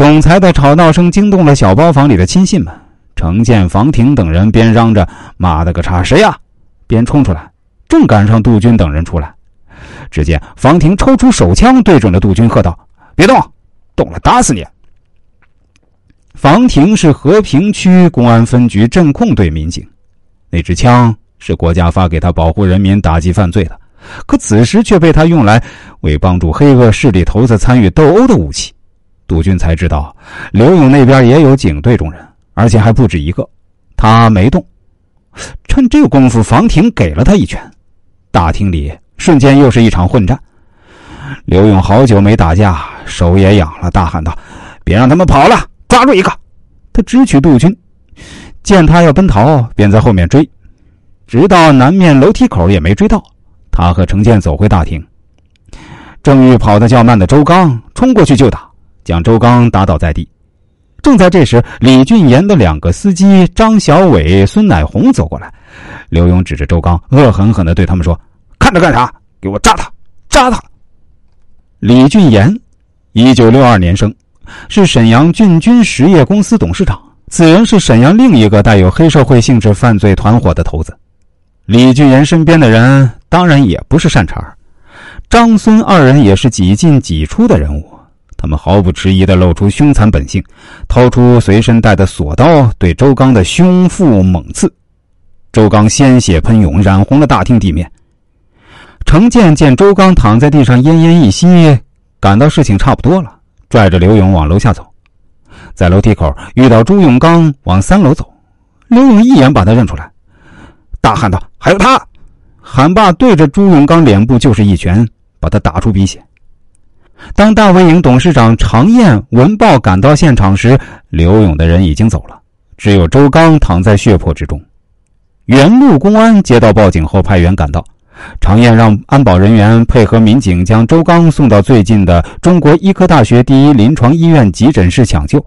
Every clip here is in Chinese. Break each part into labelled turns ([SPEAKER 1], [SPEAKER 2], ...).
[SPEAKER 1] 总裁的吵闹声惊动了小包房里的亲信们，程建、房廷等人边嚷着“妈的个叉，谁呀”，边冲出来，正赶上杜军等人出来。只见房廷抽出手枪，对准了杜军，喝道：“别动，动了打死你！”房庭是和平区公安分局镇控队民警，那支枪是国家发给他保护人民、打击犯罪的，可此时却被他用来为帮助黑恶势力头子参与斗殴的武器。杜军才知道，刘勇那边也有警队中人，而且还不止一个。他没动，趁这个功夫，房廷给了他一拳，大厅里瞬间又是一场混战。刘勇好久没打架，手也痒了，大喊道：“别让他们跑了！”抓住一个，他直取杜军，见他要奔逃，便在后面追，直到南面楼梯口也没追到。他和程建走回大厅，正欲跑得较慢的周刚冲过去就打，将周刚打倒在地。正在这时，李俊岩的两个司机张小伟、孙乃红走过来，刘勇指着周刚，恶狠狠地对他们说：“看着干啥？给我扎他，扎他！”李俊岩，一九六二年生。是沈阳俊军实业公司董事长，此人是沈阳另一个带有黑社会性质犯罪团伙的头子。李俊岩身边的人当然也不是善茬张孙二人也是几进几出的人物，他们毫不迟疑地露出凶残本性，掏出随身带的锁刀，对周刚的胸腹猛刺。周刚鲜血喷涌，染红了大厅地面。程建见周刚躺在地上奄奄一息，感到事情差不多了。拽着刘勇往楼下走，在楼梯口遇到朱永刚往三楼走，刘勇一眼把他认出来，大喊道：“还有他！”喊罢，对着朱永刚脸部就是一拳，把他打出鼻血。当大卫营董事长常燕闻报赶到现场时，刘勇的人已经走了，只有周刚躺在血泊之中。原路公安接到报警后派员赶到。常燕让安保人员配合民警将周刚送到最近的中国医科大学第一临床医院急诊室抢救。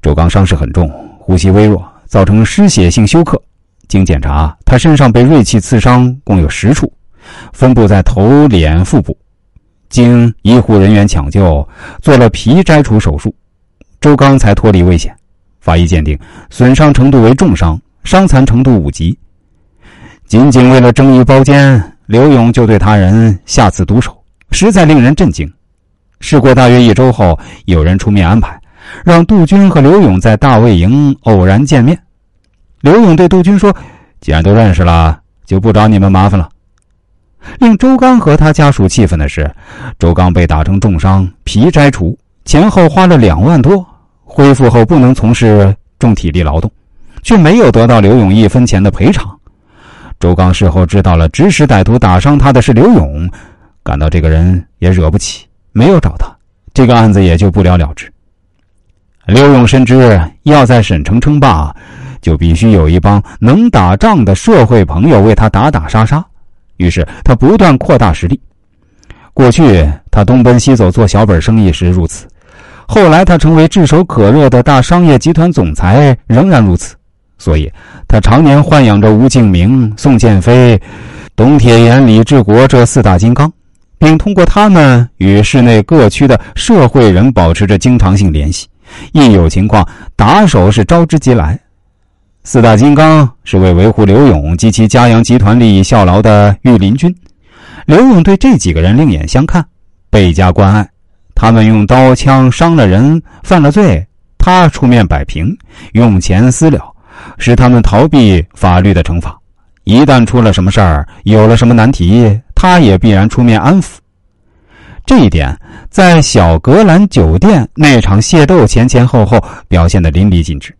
[SPEAKER 1] 周刚伤势很重，呼吸微弱，造成失血性休克。经检查，他身上被锐器刺伤共有十处，分布在头、脸、腹部。经医护人员抢救，做了皮摘除手术，周刚才脱离危险。法医鉴定，损伤程度为重伤，伤残程度五级。仅仅为了争一包间，刘勇就对他人下此毒手，实在令人震惊。事过大约一周后，有人出面安排，让杜军和刘勇在大卫营偶然见面。刘勇对杜军说：“既然都认识了，就不找你们麻烦了。”令周刚和他家属气愤的是，周刚被打成重伤，皮摘除，前后花了两万多，恢复后不能从事重体力劳动，却没有得到刘勇一分钱的赔偿。周刚事后知道了，指使歹徒打伤他的是刘勇，感到这个人也惹不起，没有找他，这个案子也就不了了之。刘勇深知要在省城称霸，就必须有一帮能打仗的社会朋友为他打打杀杀，于是他不断扩大实力。过去他东奔西走做小本生意时如此，后来他成为炙手可热的大商业集团总裁仍然如此。所以，他常年豢养着吴敬明、宋建飞、董铁岩、李志国这四大金刚，并通过他们与市内各区的社会人保持着经常性联系。一有情况，打手是招之即来。四大金刚是为维护刘勇及其嘉阳集团利益效劳的御林军。刘勇对这几个人另眼相看，倍加关爱。他们用刀枪伤了人，犯了罪，他出面摆平，用钱私了。使他们逃避法律的惩罚，一旦出了什么事儿，有了什么难题，他也必然出面安抚。这一点在小格兰酒店那场械斗前前后后表现的淋漓尽致。